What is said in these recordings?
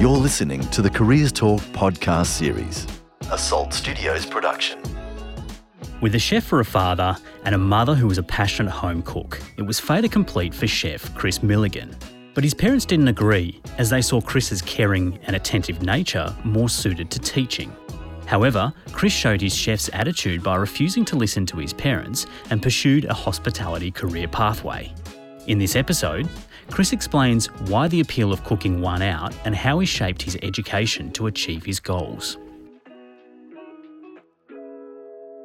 You're listening to the Careers Talk podcast series, a Salt Studios production. With a chef for a father and a mother who was a passionate home cook, it was fait complete for chef Chris Milligan. But his parents didn't agree, as they saw Chris's caring and attentive nature more suited to teaching. However, Chris showed his chef's attitude by refusing to listen to his parents and pursued a hospitality career pathway. In this episode, Chris explains why the appeal of cooking won out and how he shaped his education to achieve his goals.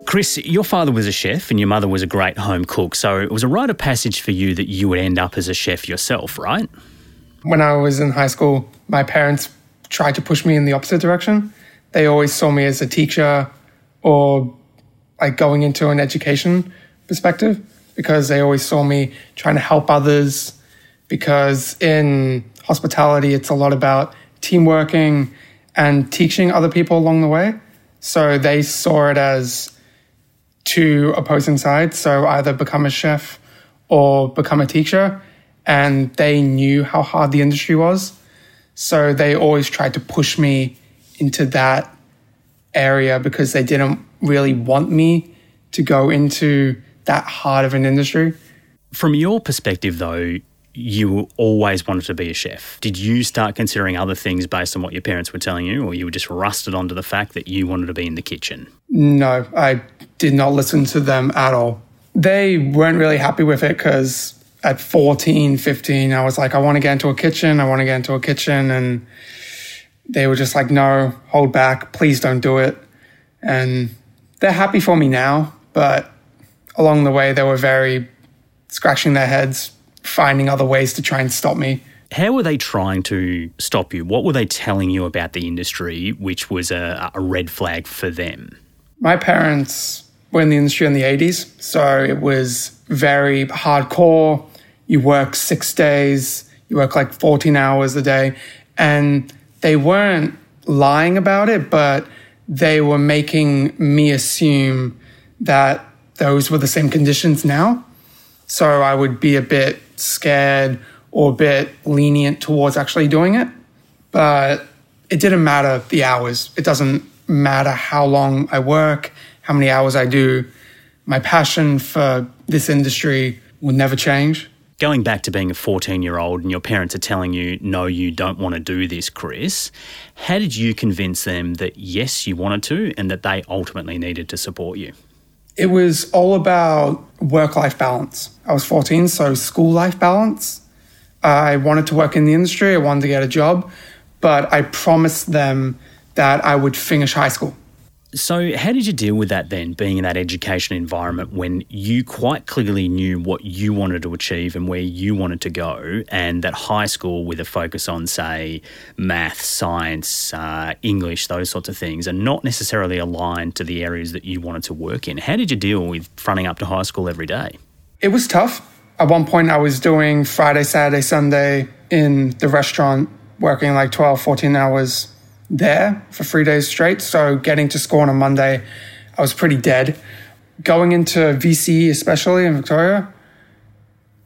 Chris, your father was a chef and your mother was a great home cook, so it was a rite of passage for you that you would end up as a chef yourself, right? When I was in high school, my parents tried to push me in the opposite direction. They always saw me as a teacher or like going into an education perspective because they always saw me trying to help others because in hospitality, it's a lot about team working and teaching other people along the way. So they saw it as two opposing sides. So either become a chef or become a teacher. And they knew how hard the industry was. So they always tried to push me into that area because they didn't really want me to go into that hard of an industry. From your perspective, though, you always wanted to be a chef. Did you start considering other things based on what your parents were telling you, or you were just rusted onto the fact that you wanted to be in the kitchen? No, I did not listen to them at all. They weren't really happy with it because at 14, 15, I was like, I want to get into a kitchen. I want to get into a kitchen. And they were just like, no, hold back. Please don't do it. And they're happy for me now. But along the way, they were very scratching their heads, finding other ways to try and stop me. How were they trying to stop you? What were they telling you about the industry, which was a, a red flag for them? My parents were in the industry in the 80s, so it was very hardcore. You work six days, you work like 14 hours a day, and they weren't lying about it, but they were making me assume that those were the same conditions now. So I would be a bit scared or a bit lenient towards actually doing it. But it didn't matter the hours. It doesn't matter how long I work, how many hours I do. My passion for this industry will never change. Going back to being a 14 year old and your parents are telling you, no, you don't want to do this, Chris, how did you convince them that yes, you wanted to and that they ultimately needed to support you? It was all about work life balance. I was 14, so school life balance. I wanted to work in the industry, I wanted to get a job, but I promised them that I would finish high school. So, how did you deal with that then, being in that education environment when you quite clearly knew what you wanted to achieve and where you wanted to go, and that high school with a focus on, say, math, science, uh, English, those sorts of things, are not necessarily aligned to the areas that you wanted to work in? How did you deal with fronting up to high school every day? It was tough. At one point, I was doing Friday, Saturday, Sunday in the restaurant, working like 12, 14 hours there for three days straight. So getting to school on a Monday, I was pretty dead. Going into VCE, especially in Victoria,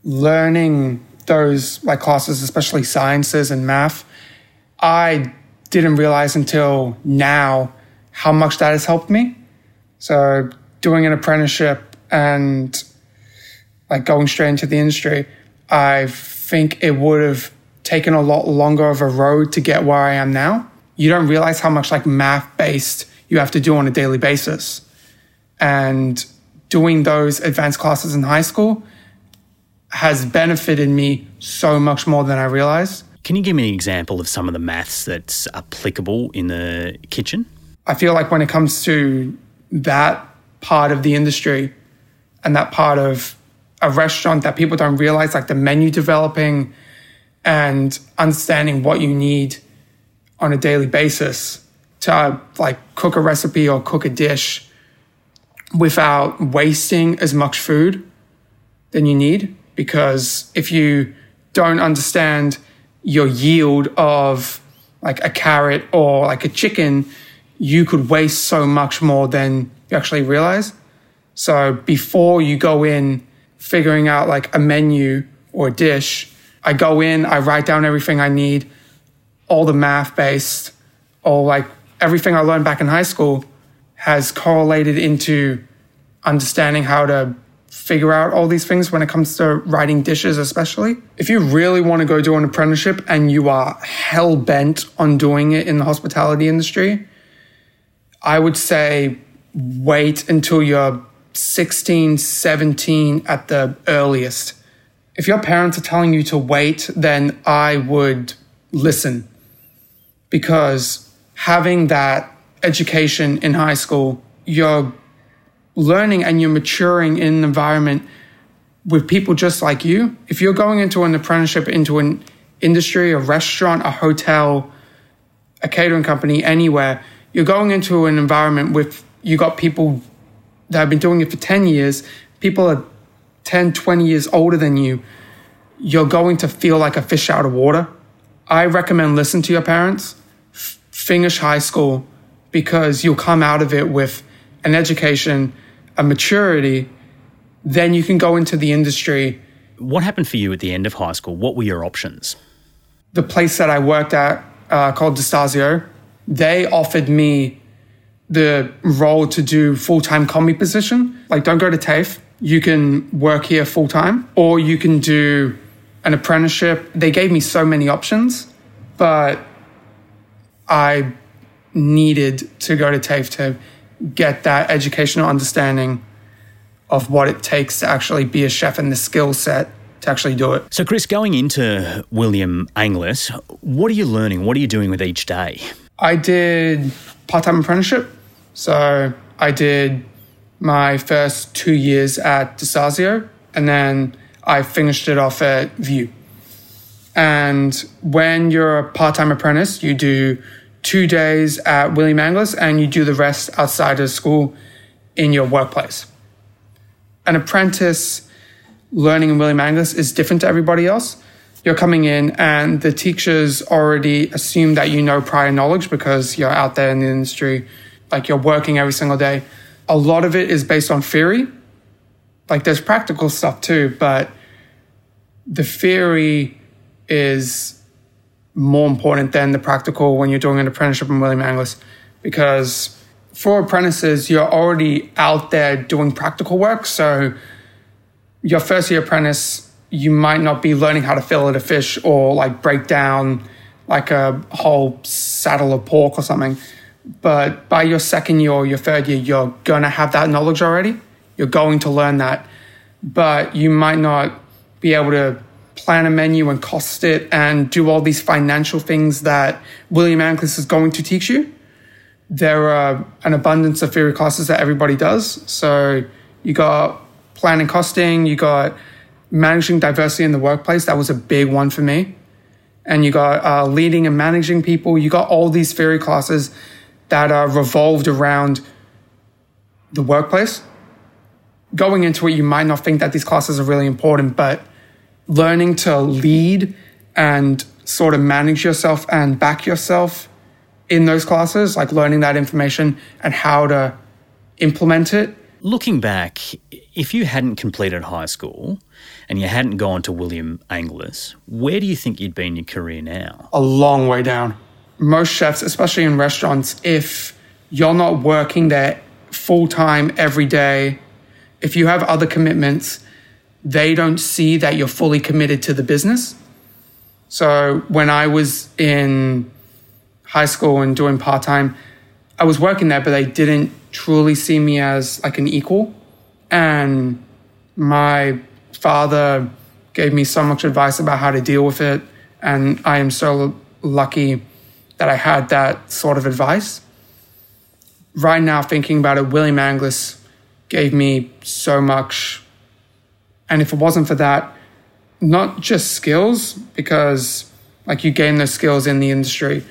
learning those like classes, especially sciences and math, I didn't realize until now how much that has helped me. So doing an apprenticeship and like going straight into the industry, I think it would have taken a lot longer of a road to get where I am now you don't realize how much like math based you have to do on a daily basis. And doing those advanced classes in high school has benefited me so much more than I realized. Can you give me an example of some of the maths that's applicable in the kitchen? I feel like when it comes to that part of the industry and that part of a restaurant that people don't realize, like the menu developing and understanding what you need on a daily basis to uh, like cook a recipe or cook a dish without wasting as much food than you need. Because if you don't understand your yield of like a carrot or like a chicken, you could waste so much more than you actually realize. So before you go in figuring out like a menu or a dish. I go in, I write down everything I need, all the math based, all like everything I learned back in high school has correlated into understanding how to figure out all these things when it comes to writing dishes, especially. If you really want to go do an apprenticeship and you are hell bent on doing it in the hospitality industry, I would say wait until you're 16, 17 at the earliest. If your parents are telling you to wait, then I would listen because having that education in high school, you're learning and you're maturing in an environment with people just like you. If you're going into an apprenticeship into an industry, a restaurant, a hotel, a catering company, anywhere, you're going into an environment with you got people that have been doing it for 10 years, people are 10, 20 years older than you. You're going to feel like a fish out of water. I recommend listen to your parents, f- finish high school because you'll come out of it with an education, a maturity, then you can go into the industry. What happened for you at the end of high school? What were your options? The place that I worked at, uh, called Di Stasio, they offered me the role to do full time commis position. Like, don't go to TAFE. You can work here full time, or you can do an apprenticeship. They gave me so many options, but I needed to go to TAFE to get that educational understanding of what it takes to actually be a chef and the skill set to actually do it. So, Chris, going into William Angliss, what are you learning? What are you doing with each day? I did part time apprenticeship. So I did my first two years at Di Stasio and then I finished it off at Vue. And when you're a part time apprentice, you do two days at William Angliss and you do the rest outside of school in your workplace. An apprentice learning in William Angliss is different to everybody else you're coming in and the teachers already assume that you know prior knowledge because you're out there in the industry, like you're working every single day. A lot of it is based on theory. Like there's practical stuff too, but the theory is more important than the practical when you're doing an apprenticeship in William Angliss because for apprentices, you're already out there doing practical work. So your first year apprentice you might not be learning how to fillet a fish or like break down like a whole saddle of pork or something. But by your second year or your third year, you're going to have that knowledge already. You're going to learn that. But you might not be able to plan a menu and cost it and do all these financial things that William Angliss is going to teach you. There are an abundance of theory classes that everybody does. So you got planning costing, you got managing diversity in the workplace. That was a big one for me. And you got uh, leading and managing people. You got all these theory classes that are revolved around the workplace. Going into it, you might not think that these classes are really important, but learning to lead and sort of manage yourself and back yourself in those classes, like learning that information and how to implement it. Looking back, if you hadn't completed high school, and you hadn't gone to William Angliss, where do you think you'd be in your career now? A long way down. Most chefs, especially in restaurants, if you're not working there full time every day, if you have other commitments, they don't see that you're fully committed to the business. So when I was in high school and doing part time, I was working there, but they didn't truly see me as like an equal. And my father gave me so much advice about how to deal with it. And I am so lucky that I had that sort of advice. Right now, thinking about it, William Angliss gave me so much. And if it wasn't for that, not just skills, because like you gain those skills in the industry,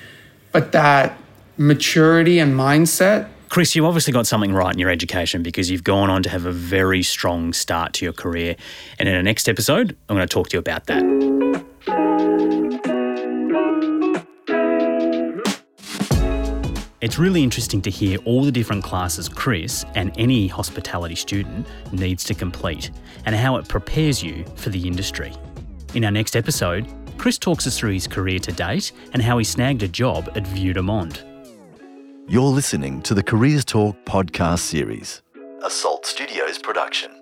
but that maturity and mindset Chris, you obviously got something right in your education because you've gone on to have a very strong start to your career. And in the next episode, I'm going to talk to you about that. It's really interesting to hear all the different classes Chris and any hospitality student needs to complete and how it prepares you for the industry. In our next episode, Chris talks us through his career to date and how he snagged a job at Vue de Monde. You're listening to the Careers Talk podcast series, a Salt Studios production.